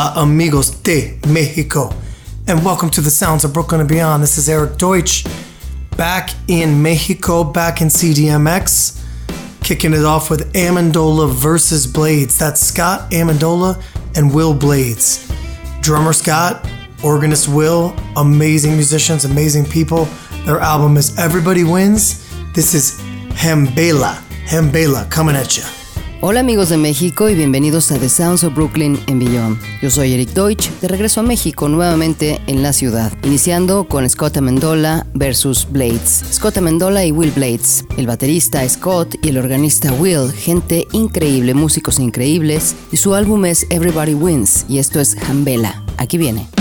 Hola, amigos de Mexico, and welcome to the sounds of Brooklyn and Beyond. This is Erik Deutsch, back in Mexico, back in CDMX, kicking it off with Amendola versus Blades. That's Scott Amendola and Will Blades. Drummer Scott, organist Will, amazing musicians, amazing people. Their album is Everybody Wins. This is Hembela, Hembela coming at you. Hola amigos de México y bienvenidos a The Sounds of Brooklyn en Beyond. Yo soy Eric Deutsch, de regreso a México nuevamente en la ciudad, iniciando con Scott Amendola versus Blades. Scott Amendola y Will Blades, el baterista Scott y el organista Will, gente increíble, músicos increíbles, y su álbum es Everybody Wins, y esto es Hambela. Aquí viene.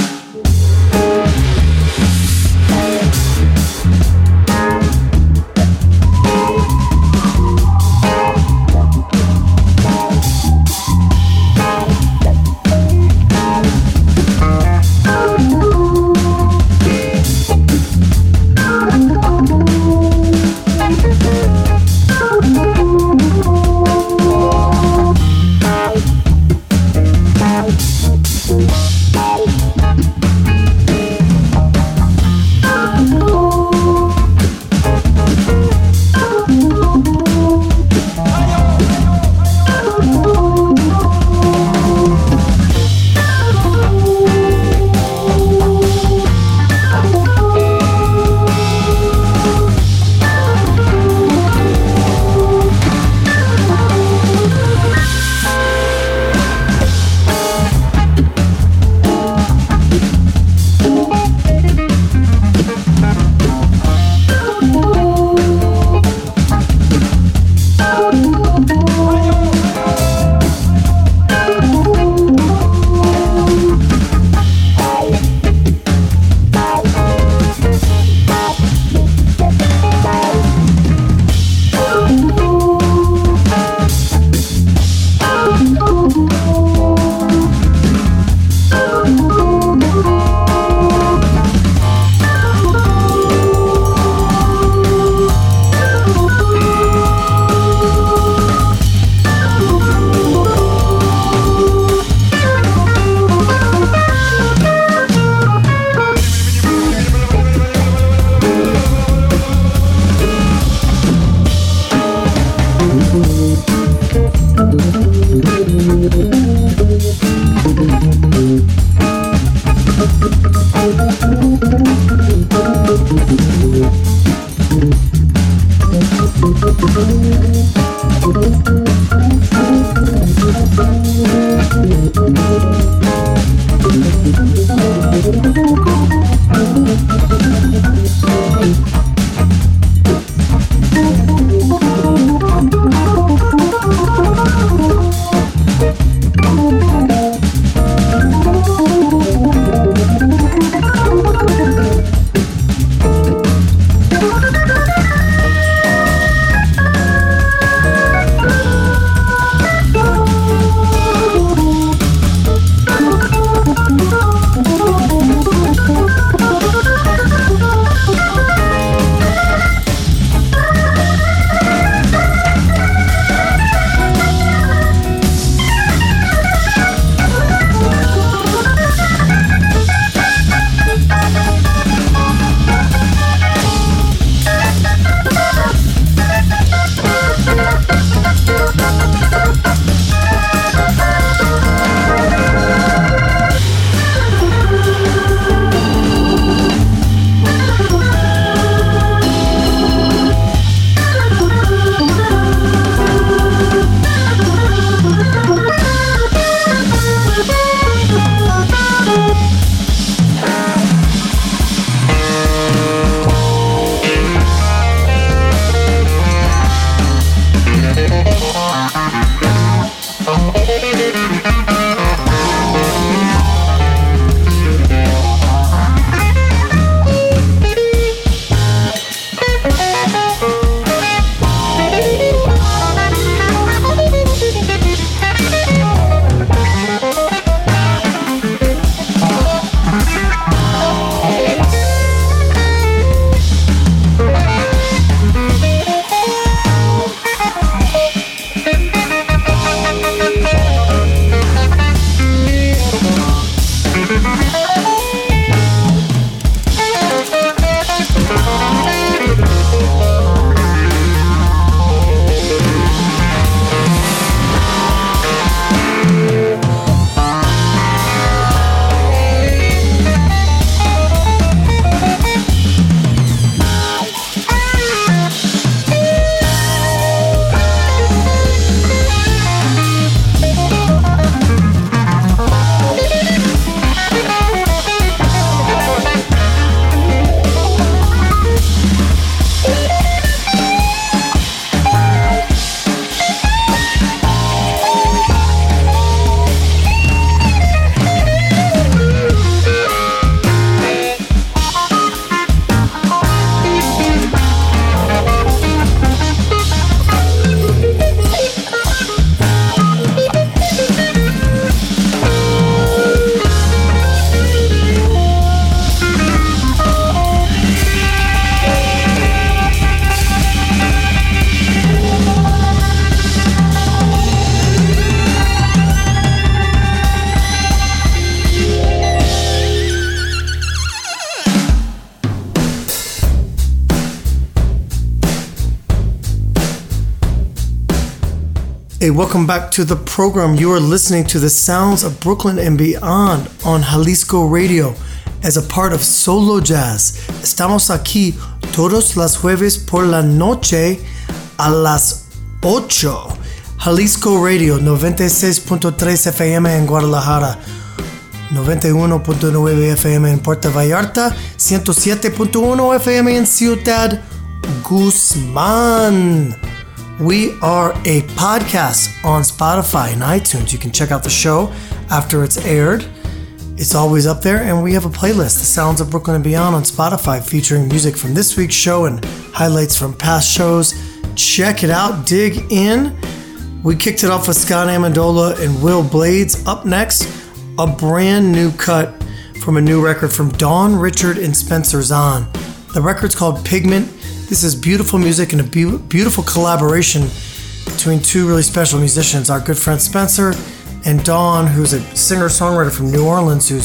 Welcome back to the program. You are listening to the sounds of Brooklyn and beyond on Jalisco Radio as a part of Solo Jazz. Estamos aquí todos las jueves por la noche a las 8. Jalisco Radio 96.3 FM en Guadalajara. 91.9 FM en Puerto Vallarta, 107.1 FM en Ciudad Guzman. We are a podcast on Spotify and iTunes. You can check out the show after it's aired. It's always up there, and we have a playlist, The Sounds of Brooklyn and Beyond, on Spotify, featuring music from this week's show and highlights from past shows. Check it out, dig in. We kicked it off with Scott Amendola and Will Blades. Up next, a brand new cut from a new record from Dawn Richard and Spencer Zahn. The record's called Pigment. This is beautiful music and a be- beautiful collaboration between two really special musicians, our good friend Spencer and Dawn, who's a singer-songwriter from New Orleans, who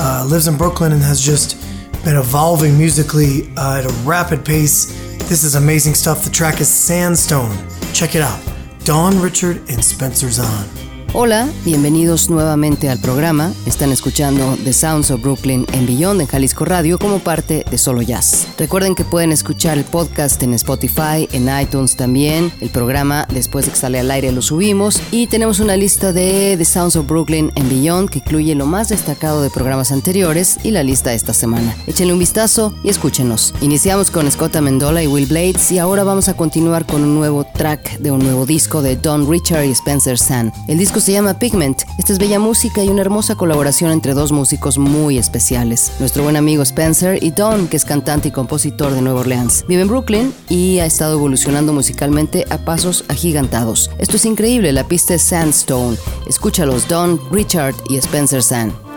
uh, lives in Brooklyn and has just been evolving musically uh, at a rapid pace. This is amazing stuff. The track is Sandstone. Check it out. Dawn Richard and Spencer Zahn. Hola, bienvenidos nuevamente al programa. Están escuchando The Sounds of Brooklyn en Beyond en Jalisco Radio como parte de Solo Jazz. Recuerden que pueden escuchar el podcast en Spotify, en iTunes también. El programa después de que sale al aire lo subimos y tenemos una lista de The Sounds of Brooklyn en Beyond que incluye lo más destacado de programas anteriores y la lista de esta semana. Échenle un vistazo y escúchenos. Iniciamos con Scott Amendola y Will Blades y ahora vamos a continuar con un nuevo track de un nuevo disco de Don Richard y Spencer Sand. El disco se llama Pigment. Esta es bella música y una hermosa colaboración entre dos músicos muy especiales. Nuestro buen amigo Spencer y Don, que es cantante y compositor de Nueva Orleans. Vive en Brooklyn y ha estado evolucionando musicalmente a pasos agigantados. Esto es increíble, la pista es Sandstone. Escúchalos, Don, Richard y Spencer Sand.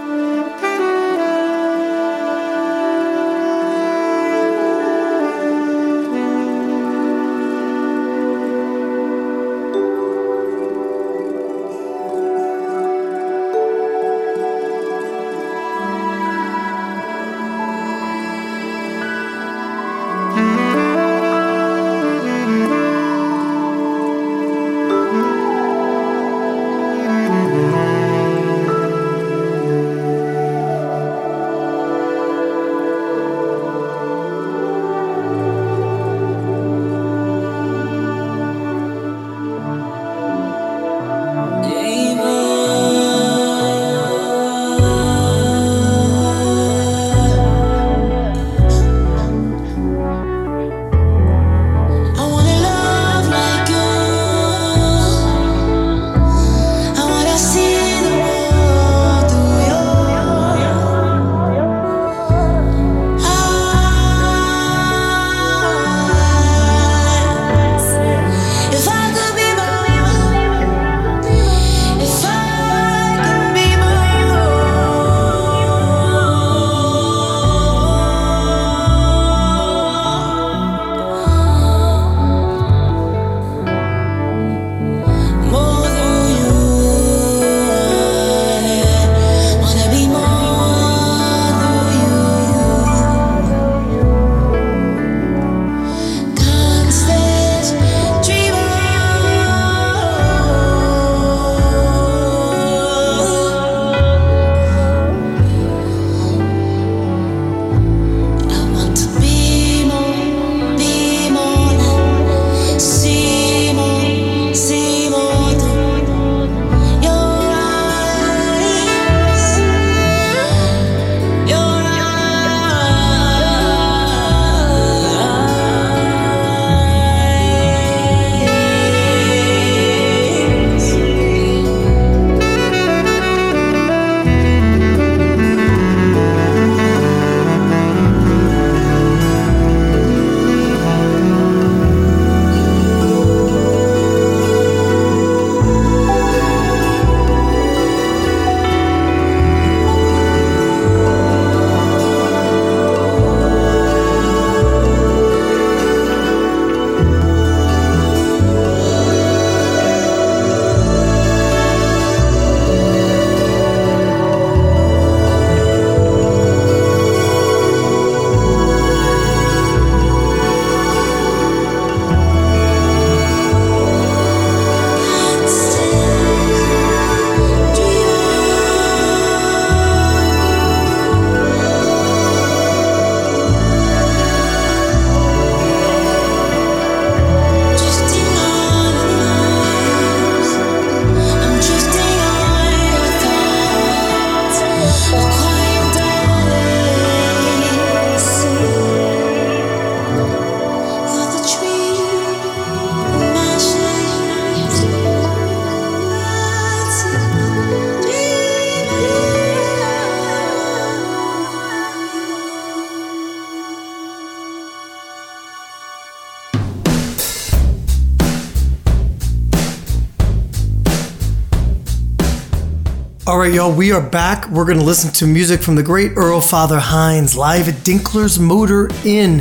Right, y'all, we are back. We're going to listen to music from the great Earl Father Hines live at Dinkler's Motor in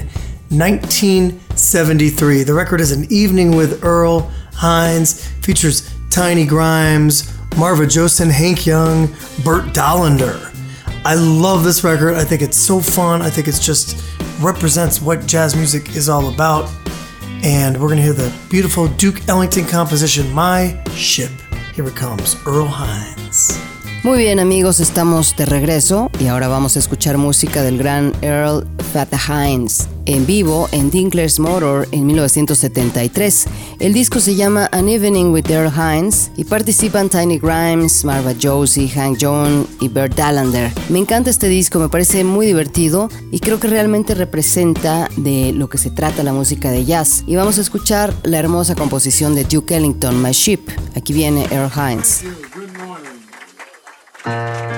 1973. The record is An Evening with Earl Hines, features Tiny Grimes, Marva Josie, Hank Young, Bert Dahlander. I love this record. I think it's so fun. I think it's just represents what jazz music is all about. And we're going to hear the beautiful Duke Ellington composition, My Ship. Here it comes, Earl Hines. Muy bien amigos, estamos de regreso y ahora vamos a escuchar música del gran Earl Hines en vivo en Dinkler's Motor en 1973. El disco se llama An Evening with Earl Hines y participan Tiny Grimes, Marva Josie, Hank John y Bert Dallander. Me encanta este disco, me parece muy divertido y creo que realmente representa de lo que se trata la música de jazz. Y vamos a escuchar la hermosa composición de Duke Ellington, My Ship. Aquí viene Earl Hines. My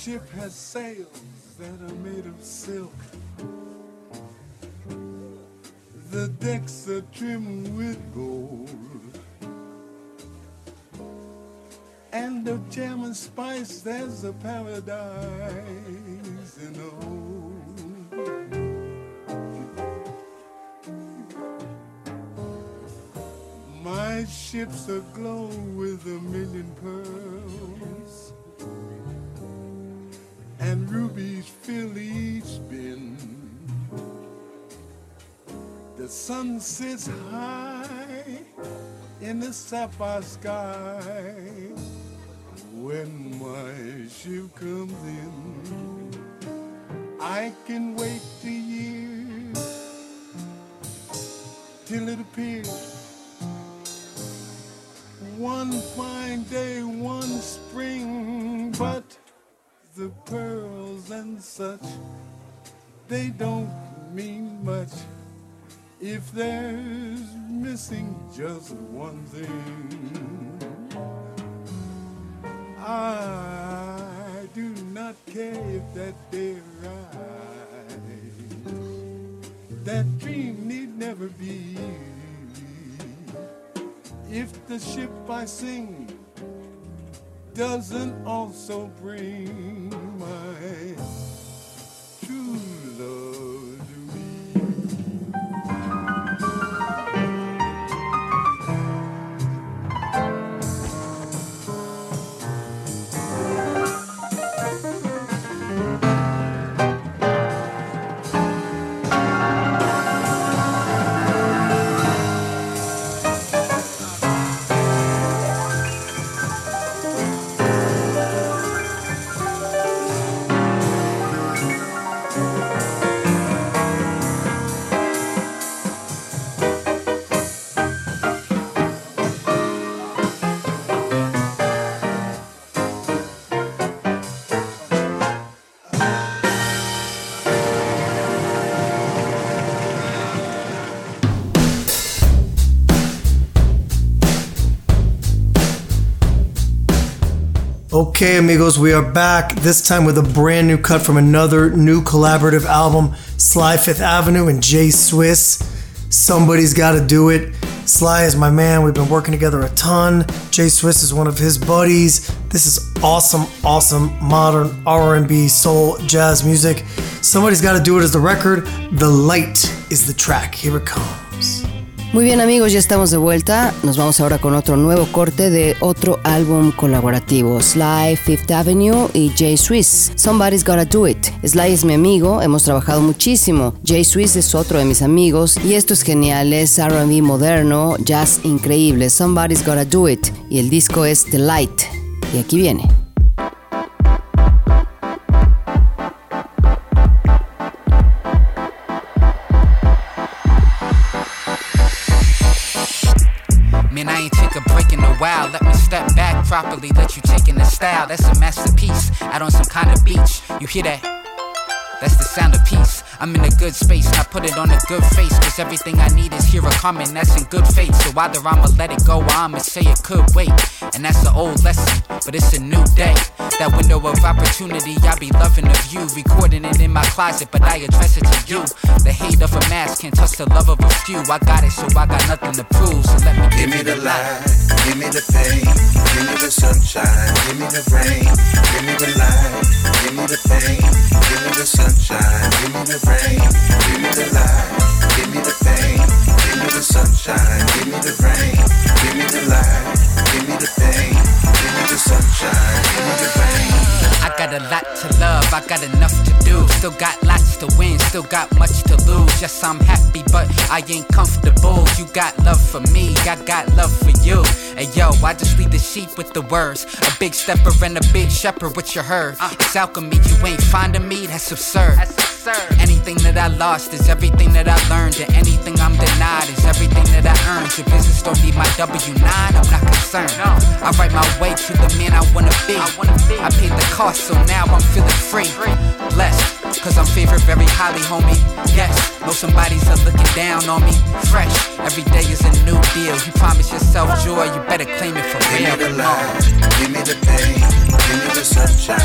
ship has sails that are made of silk. The decks are trimmed with gold. And of jam and spice, there's a paradise in. My ship's aglow with a million pearls fill each bin. The sun sits high in the sapphire sky when my ship comes in. I can wait a year till it appears. One fine day, one spring, if there's missing just one thing. I do not care if that day arrives. That dream need never be. If the ship I sing doesn't also bring Okay, amigos, we are back, this time with a brand new cut from another new collaborative album, Sly Fifth Avenue and Jay Swiss. Somebody's Gotta Do It. Sly is my man, we've been working together a ton. Jay Swiss is one of his buddies. This is awesome, awesome modern R&B, soul, jazz music. Somebody's Gotta Do it as the record, The Light is the track. Here it comes. Muy bien amigos, ya estamos de vuelta. Nos vamos ahora con otro nuevo corte de otro álbum colaborativo, Sly Fifth Avenue y Jay Swiss. Somebody's Gotta Do It. Sly es mi amigo, hemos trabajado muchísimo. Jay Swiss es otro de mis amigos y esto es genial, es RB moderno, jazz increíble. Somebody's Gotta Do It y el disco es The Light. Y aquí viene. Wow. Let me step back properly, let you take in the style. That's a masterpiece out on some kind of beach. You hear that? That's the sound of peace. I'm in a good space, I put it on a good face. Cause everything I need is here a coming, that's in good faith. So either I'ma let it go or I'ma say it could wait. And that's an old lesson, but it's a new day. That window of opportunity, I be loving the view. Recording it in my closet, but I address it to you. The hate of a mask can't touch the love of a few. I got it, so I got nothing to prove. So let me give, give me the light, give me the pain, give me the sunshine, give me the rain, give me the light, give me the pain, give me the sunshine, give me the rain, give me the light, give me the pain, give me the sunshine, give me the rain, give me the light, give me the pain, give me the sunshine, give me the rain. I got a lot to love, I got enough to do. Still got lots to win, still got much to lose. Yes, I'm happy, but I ain't comfortable. You got love for me, I got love for you. Hey yo, I just lead the sheep with the words. A big stepper and a big shepherd with your herd. Uh. It's alchemy, you ain't finding me, That's absurd. that's absurd. Anything that I lost is everything that I learned, and anything I'm denied is everything that I earned. Your business don't need my W 9, I'm not concerned. I write my way to the man I wanna be. I paid the cost, so now I'm feeling free. Blessed, cause I'm favored very highly, homie. Yes, know somebody's a looking down on me. Fresh, every day is a new deal. You promise yourself joy, you better claim it for real. Give me the light, give me the pain, give me the sunshine,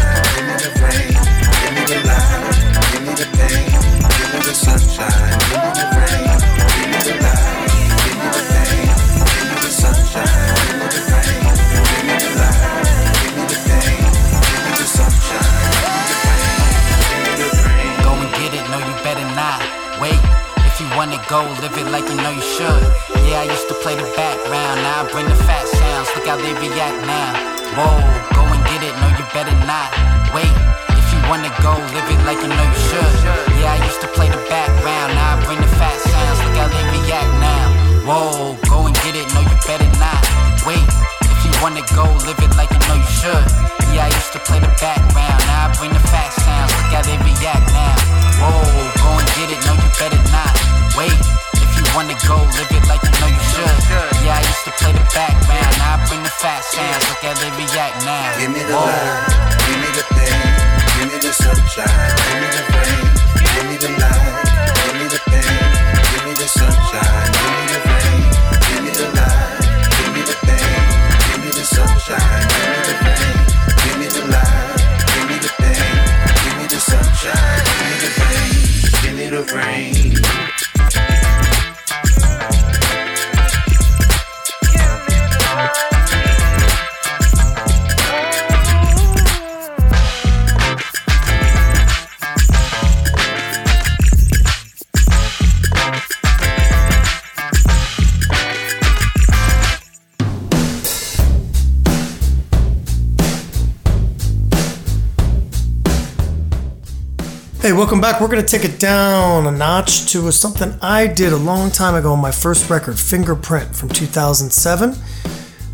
Hey, welcome back. We're going to take it down a notch to something I did a long time ago on my first record, Fingerprint from 2007,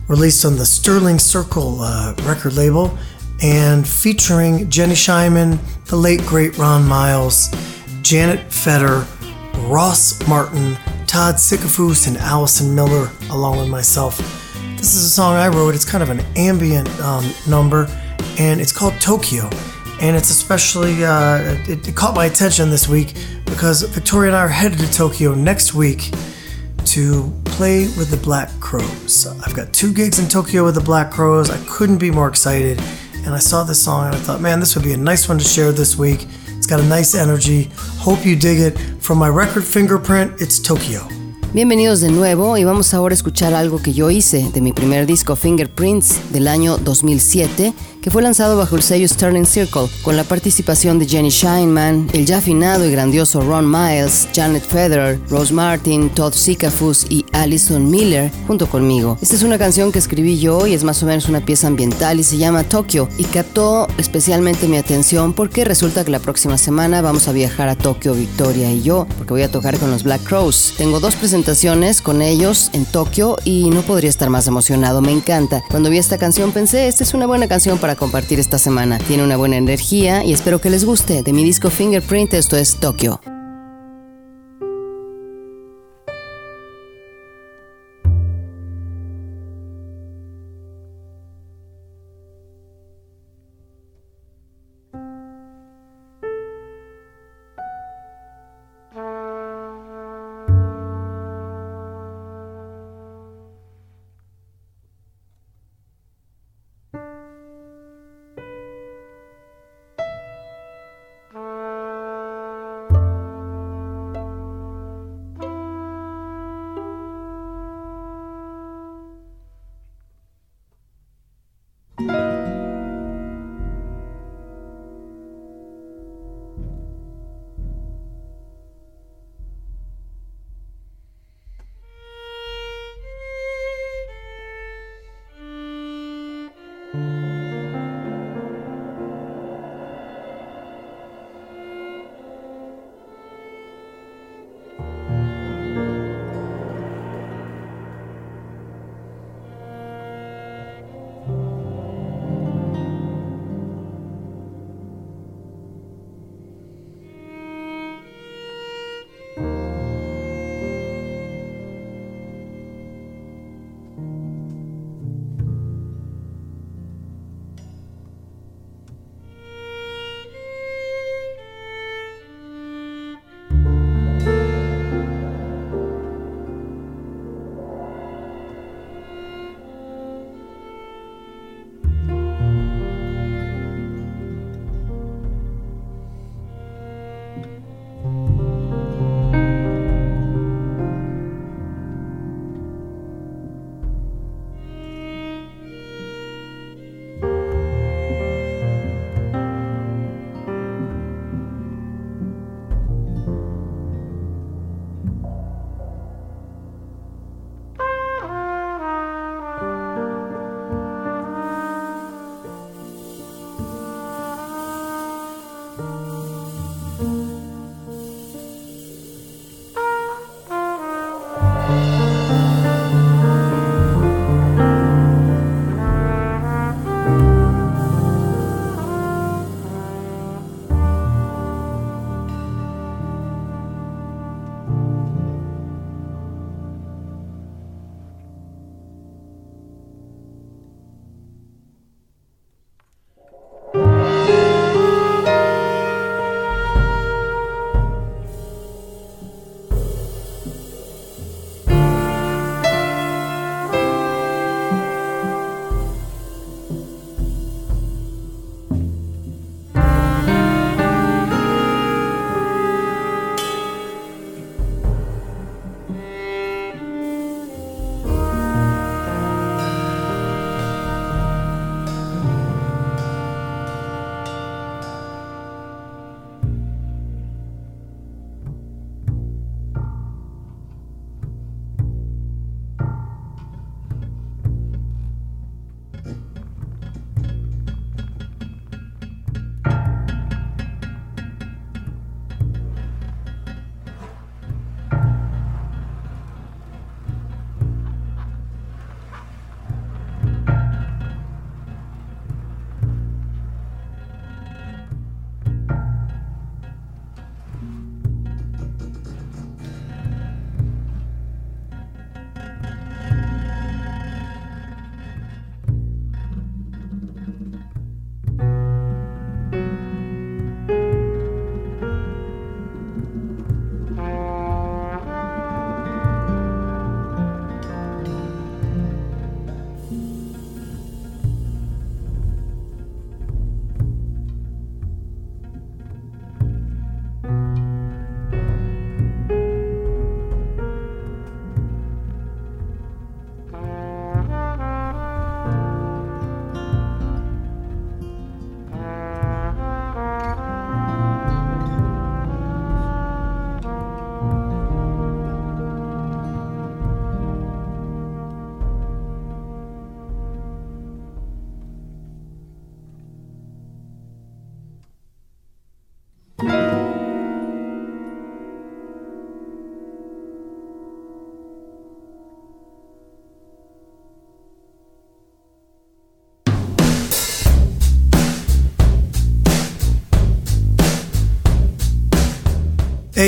released on the Sterling Circle uh, record label, and featuring Jenny Scheinman, the late great Ron Miles, Janet Fetter, Ross Martin, Todd Sickafoose, and Allison Miller, along with myself. This is a song I wrote. It's kind of an ambient um, number, and it's called Tokyo and it's especially uh, it, it, caught my attention this week because Victoria and I are headed to Tokyo next week to play with the Black Crowes. I've got two gigs in Tokyo with the Black Crowes. I couldn't be more excited, and I saw this song and I thought, man, this would be a nice one to share this week. It's got a nice energy. Hope you dig it. From my record fingerprint, it's Tokyo. Bienvenidos de nuevo y vamos ahora a escuchar algo que yo hice de mi primer disco Fingerprints del año 2007 que fue lanzado bajo el sello Sterling Circle, con la participación de Jenny Scheinman, el ya afinado y grandioso Ron Miles, Janet Federer, Rose Martin, Todd Sikafus y Alison Miller junto conmigo. Esta es una canción que escribí yo y es más o menos una pieza ambiental y se llama Tokyo y captó especialmente mi atención porque resulta que la próxima semana vamos a viajar a Tokio, Victoria y yo, porque voy a tocar con los Black Crows. Tengo dos presentaciones con ellos en Tokio y no podría estar más emocionado, me encanta. Cuando vi esta canción pensé, esta es una buena canción para compartir esta semana. Tiene una buena energía y espero que les guste. De mi disco Fingerprint, esto es Tokyo.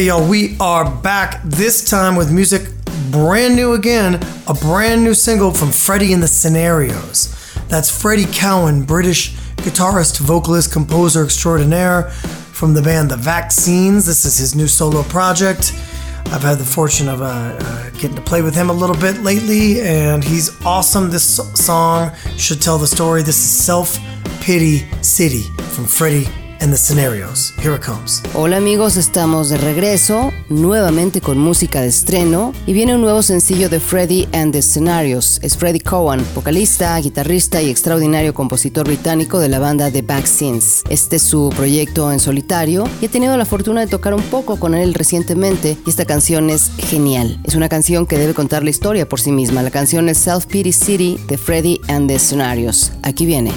Y'all, we are back this time with music brand new again, a brand new single from Freddie and the Scenarios. That's Freddie Cowan, British guitarist, vocalist, composer extraordinaire from the band The Vaccines. This is his new solo project. I've had the fortune of uh, uh, getting to play with him a little bit lately, and he's awesome. This song should tell the story. This is Self Pity City from Freddie and the Scenarios. Here it comes. Hola amigos, estamos de regreso, nuevamente con música de estreno, y viene un nuevo sencillo de Freddie and the Scenarios. Es Freddie Cowan, vocalista, guitarrista y extraordinario compositor británico de la banda The Vaccines. Este es su proyecto en solitario y he tenido la fortuna de tocar un poco con él recientemente y esta canción es genial. Es una canción que debe contar la historia por sí misma. La canción es Self Pity City de Freddie and the Scenarios. Aquí viene.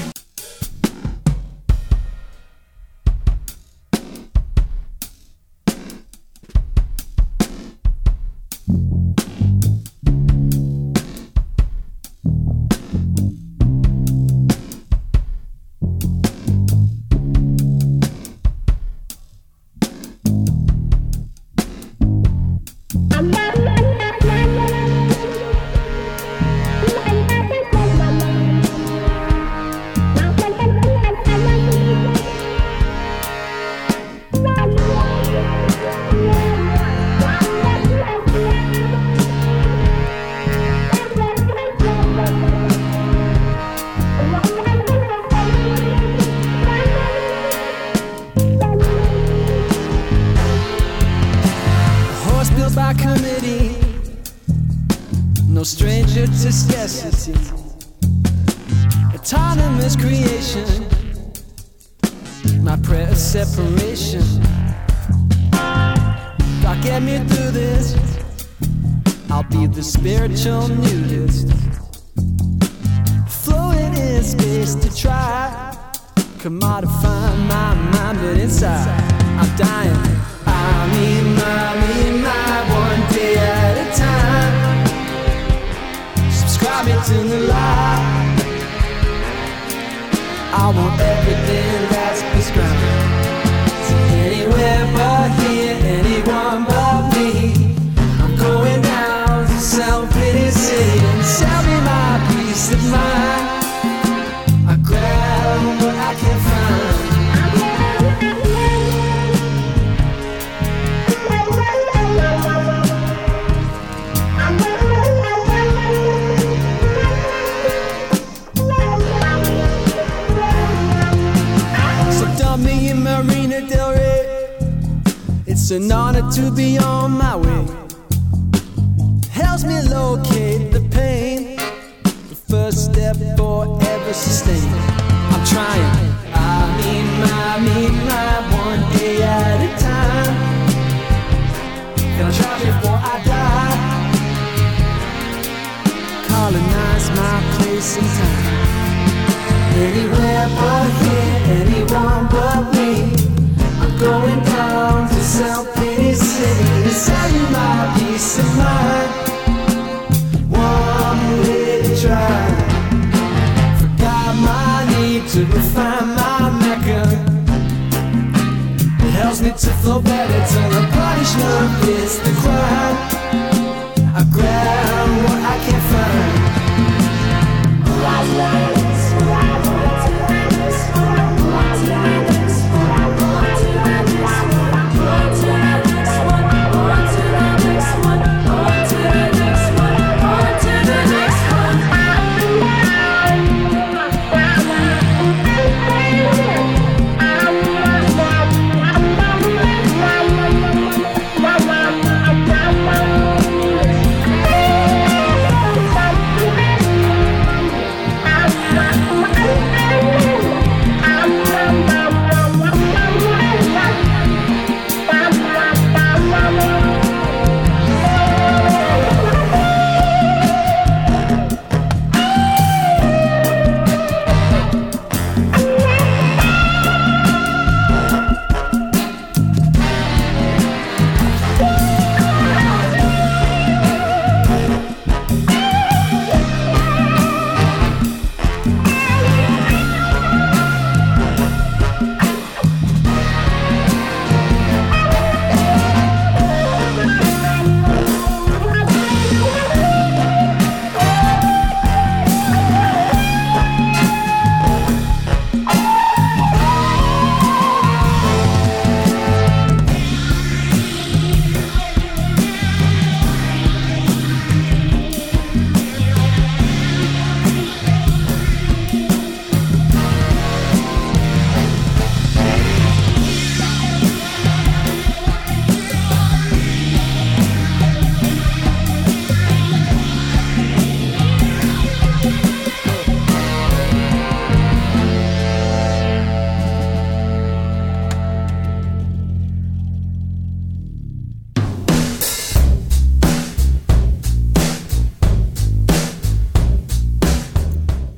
Sustain. I'm trying. I mean my, mean my one day at a time. Gonna try before I die. Colonize my place and time. Anywhere but here, anyone but me. I'm going down to South city, to sell you my peace of mind. Flow better till the punishment is the crime. I grab what I can find.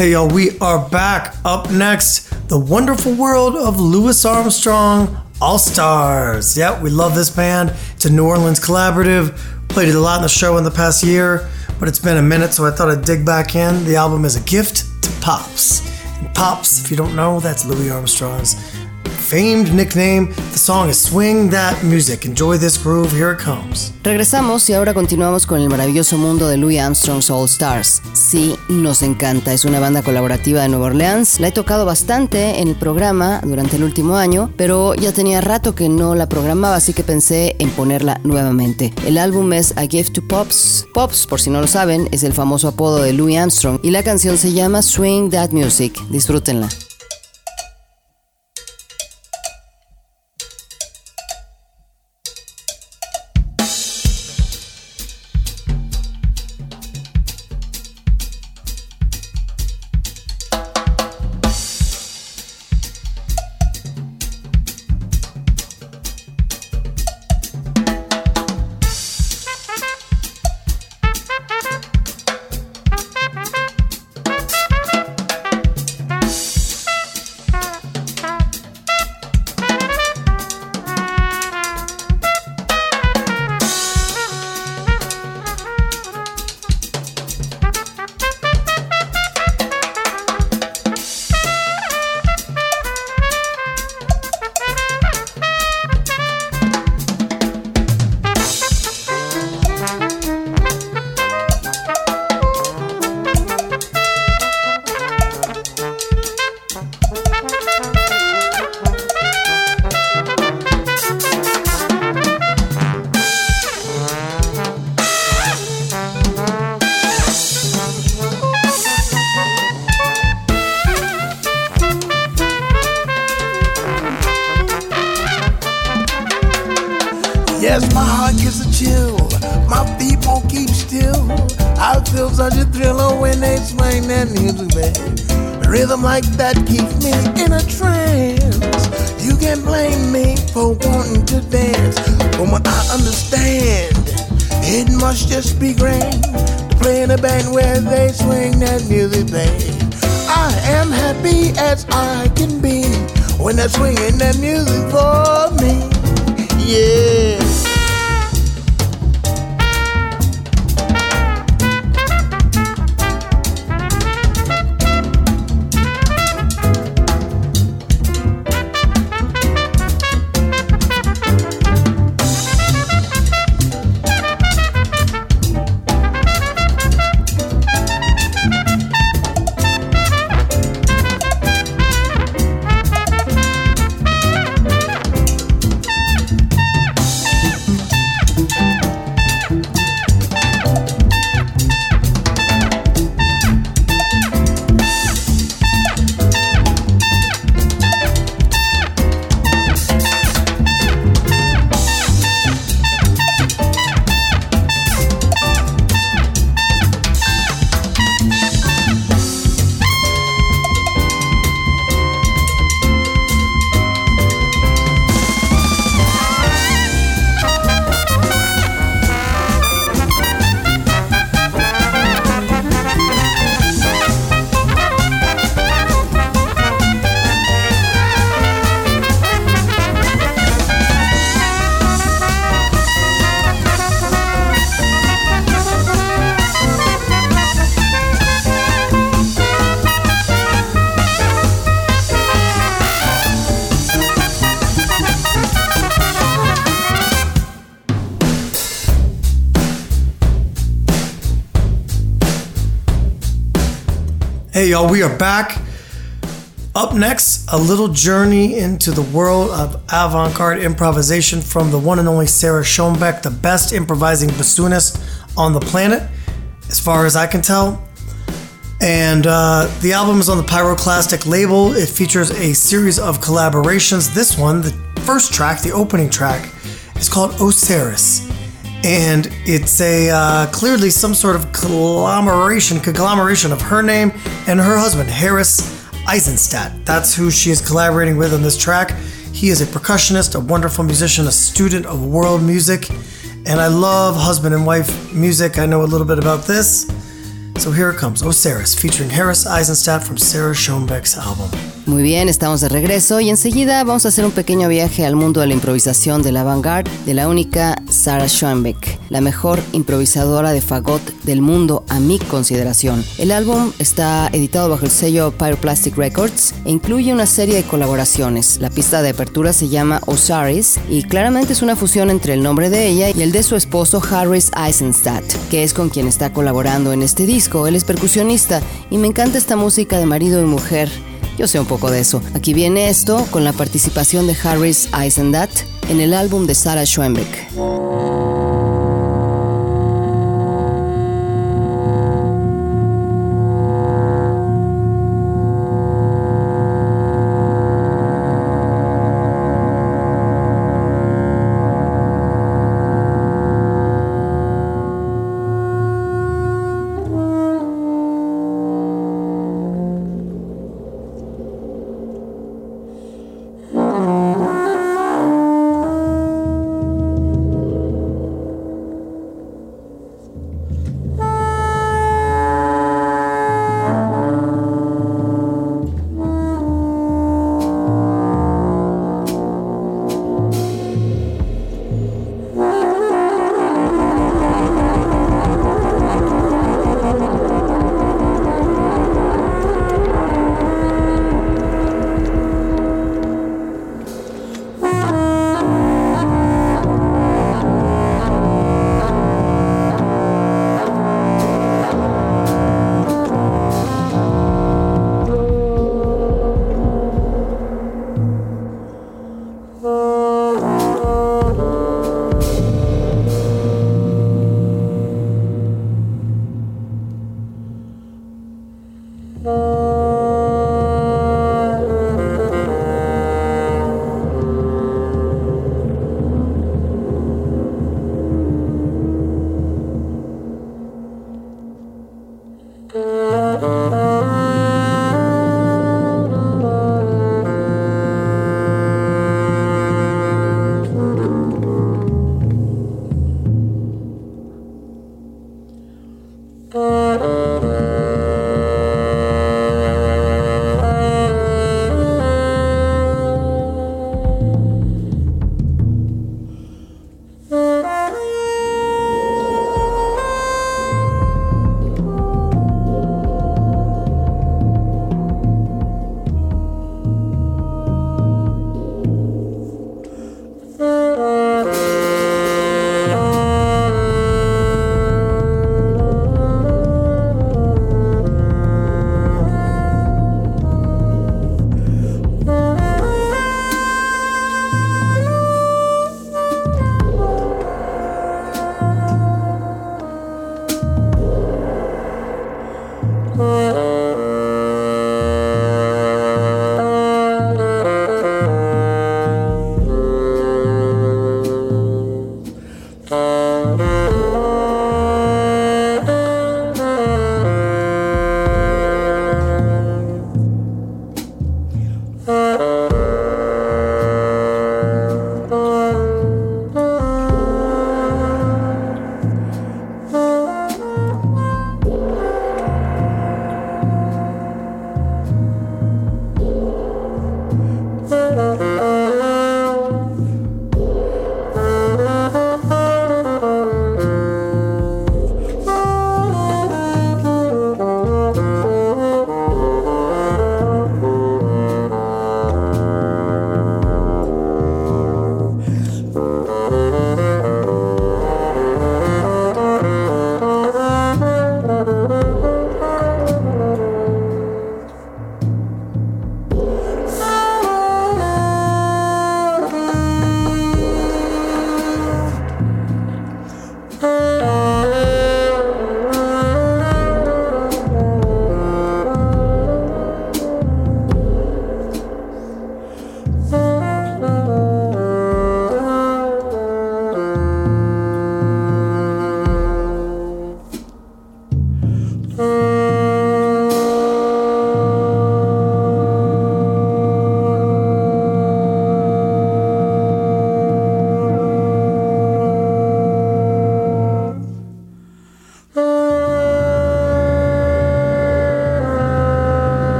Hey, y'all, we are back. Up next, the wonderful world of Louis Armstrong All Stars. Yeah, we love this band. It's a New Orleans collaborative. Played it a lot in the show in the past year, but it's been a minute, so I thought I'd dig back in. The album is a gift to Pops. And Pops, if you don't know, that's Louis Armstrong's famed nickname. The song is Swing That Music. Enjoy this groove. Here it comes. Regresamos y ahora continuamos con el maravilloso mundo de Louis Armstrong's All Stars. Sí, nos encanta. Es una banda colaborativa de Nueva Orleans. La he tocado bastante en el programa durante el último año, pero ya tenía rato que no la programaba, así que pensé en ponerla nuevamente. El álbum es A Gift to Pops. Pops, por si no lo saben, es el famoso apodo de Louis Armstrong y la canción se llama Swing That Music. Disfrútenla. Such a thriller when they swing that music, babe. Rhythm like that keeps me in a trance. You can't blame me for wanting to dance. From what I understand, it must just be grand to play in a band where they swing that music, babe. I am happy as I can be when they're swinging that music for me. Yeah. Y'all, we are back. Up next, a little journey into the world of avant garde improvisation from the one and only Sara Schoenbeck, the best improvising bassoonist on the planet, as far as I can tell. And uh, the album is on the Pyroclastic label. It features a series of collaborations. This one, the first track, the opening track, is called Osiris. And it's a uh, clearly some sort of conglomeration, conglomeration of her name and her husband, Harris Eisenstadt. That's who she is collaborating with on this track. He is a percussionist, a wonderful musician, a student of world music, and I love husband and wife music. I know a little bit about this. So here it comes Osiris, featuring Harris Eisenstadt from Sara Schoenbeck's album. Muy bien, estamos de regreso y enseguida vamos a hacer un pequeño viaje al mundo de la improvisación de la vanguard de la única Sarah Schoenbeck, la mejor improvisadora de fagot del mundo a mi consideración. El álbum está editado bajo el sello Pyroplastic Records e incluye una serie de colaboraciones. La pista de apertura se llama Osiris y claramente es una fusión entre el nombre de ella y el de su esposo Harris Eisenstadt, que es con quien está colaborando en este disco. Él es percusionista y me encanta esta música de marido y mujer yo sé un poco de eso. Aquí viene esto con la participación de Harris Eisenstadt en el álbum de Sarah Schoenbeck.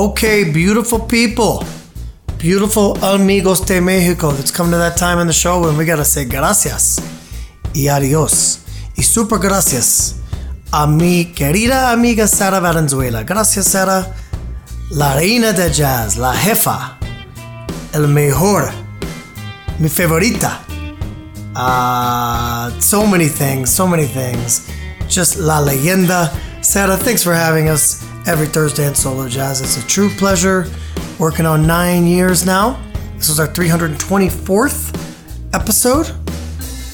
Okay, beautiful people, beautiful amigos de Mexico. It's come to that time in the show when we gotta say gracias y adios y super gracias a mi querida amiga Sara Valenzuela. Gracias, Sara, la reina de jazz, la jefa, el mejor, mi favorita. Uh, so many things, so many things. Just la leyenda. Sara, thanks for having us every Thursday in Solo Jazz. It's a true pleasure. Working on nine years now. This was our 324th episode,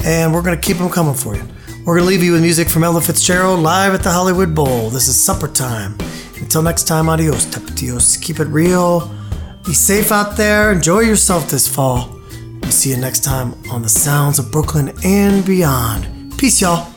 and we're going to keep them coming for you. We're going to leave you with music from Ella Fitzgerald live at the Hollywood Bowl. This is supper time. Until next time, adios, tapatios. Keep it real. Be safe out there. Enjoy yourself this fall. We'll see you next time on the sounds of Brooklyn and beyond. Peace, y'all.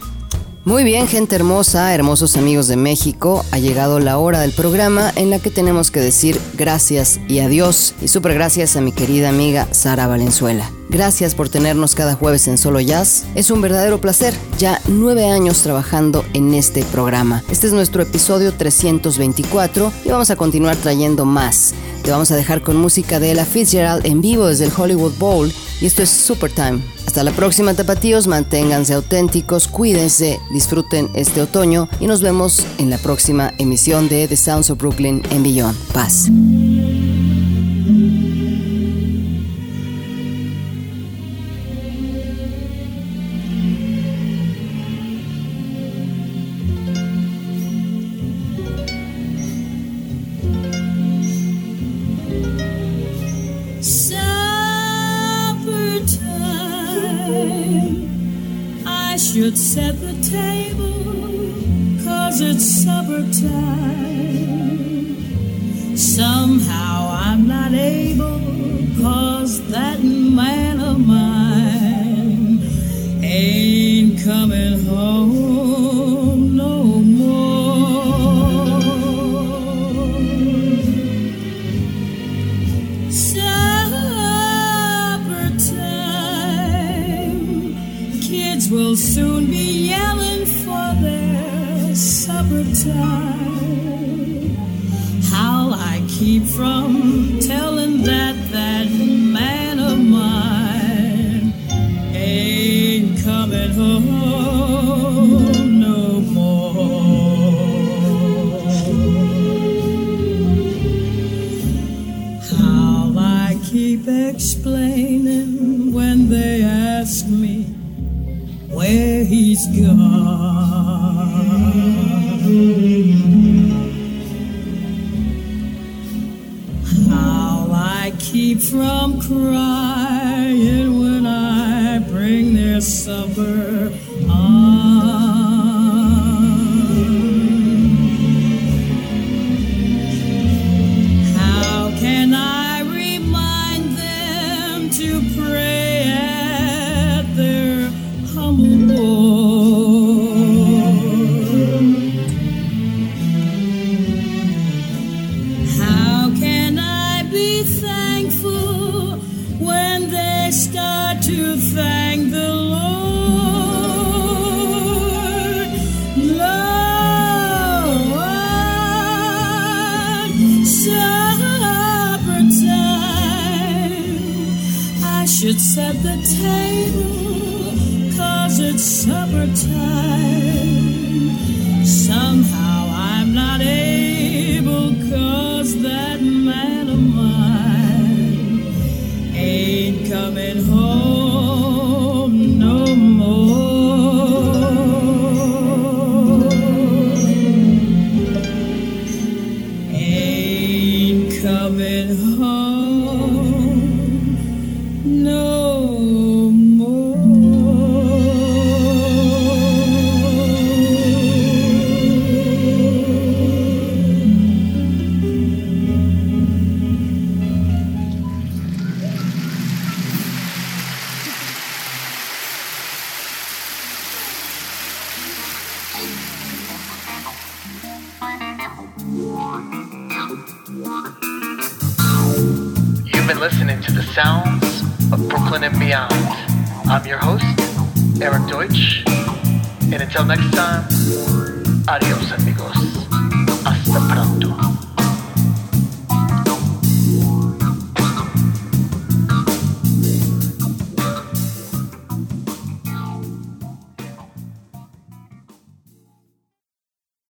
Muy bien, gente hermosa, hermosos amigos de México, ha llegado la hora del programa en la que tenemos que decir gracias y adiós. Y súper gracias a mi querida amiga Sara Valenzuela. Gracias por tenernos cada jueves en Solo Jazz. Es un verdadero placer. Ya nueve años trabajando en este programa. Este es nuestro episodio 324 y vamos a continuar trayendo más. Te vamos a dejar con música de Ella Fitzgerald en vivo desde el Hollywood Bowl y esto es Super Time. Hasta la próxima, tapatíos. Manténganse auténticos, cuídense, disfruten este otoño y nos vemos en la próxima emisión de The Sounds of Brooklyn en Beyond. Paz. It's supper time. Somehow to thank the Lord? Lord, supper time. I should set the table, cause it's supper time. Next time.